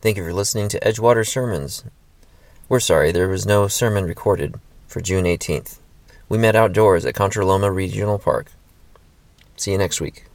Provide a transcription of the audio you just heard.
Thank you for listening to Edgewater Sermons. We're sorry there was no sermon recorded for June 18th. We met outdoors at Contra Loma Regional Park. See you next week.